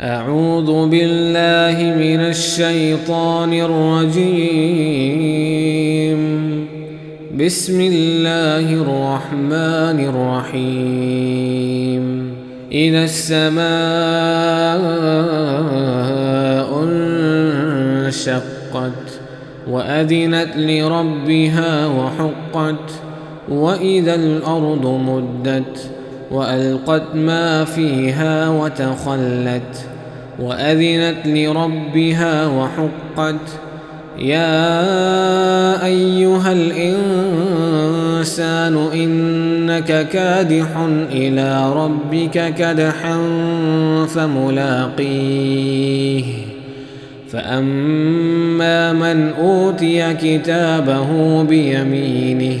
أعوذ بالله من الشيطان الرجيم. بسم الله الرحمن الرحيم. إذا السماء انشقت وأذنت لربها وحقت وإذا الأرض مدت وألقت ما فيها وتخلت وأذنت لربها وحقت يا أيها الإنسان إنك كادح إلى ربك كدحا فملاقيه فأما من أوتي كتابه بيمينه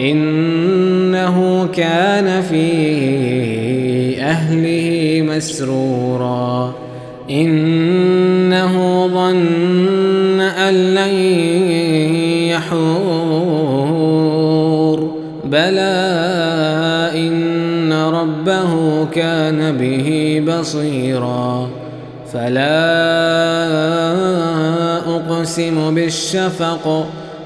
إنه كان في أهله مسرورا. إنه ظن أن لن يحور. بلى إن ربه كان به بصيرا. فلا أقسم بالشفق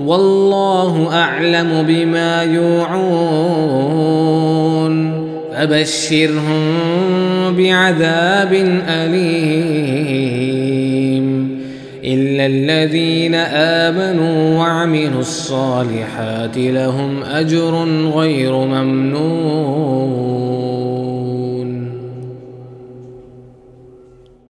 والله أعلم بما يوعون. فبشرهم بعذاب أليم. إلا الذين آمنوا وعملوا الصالحات لهم أجر غير ممنون.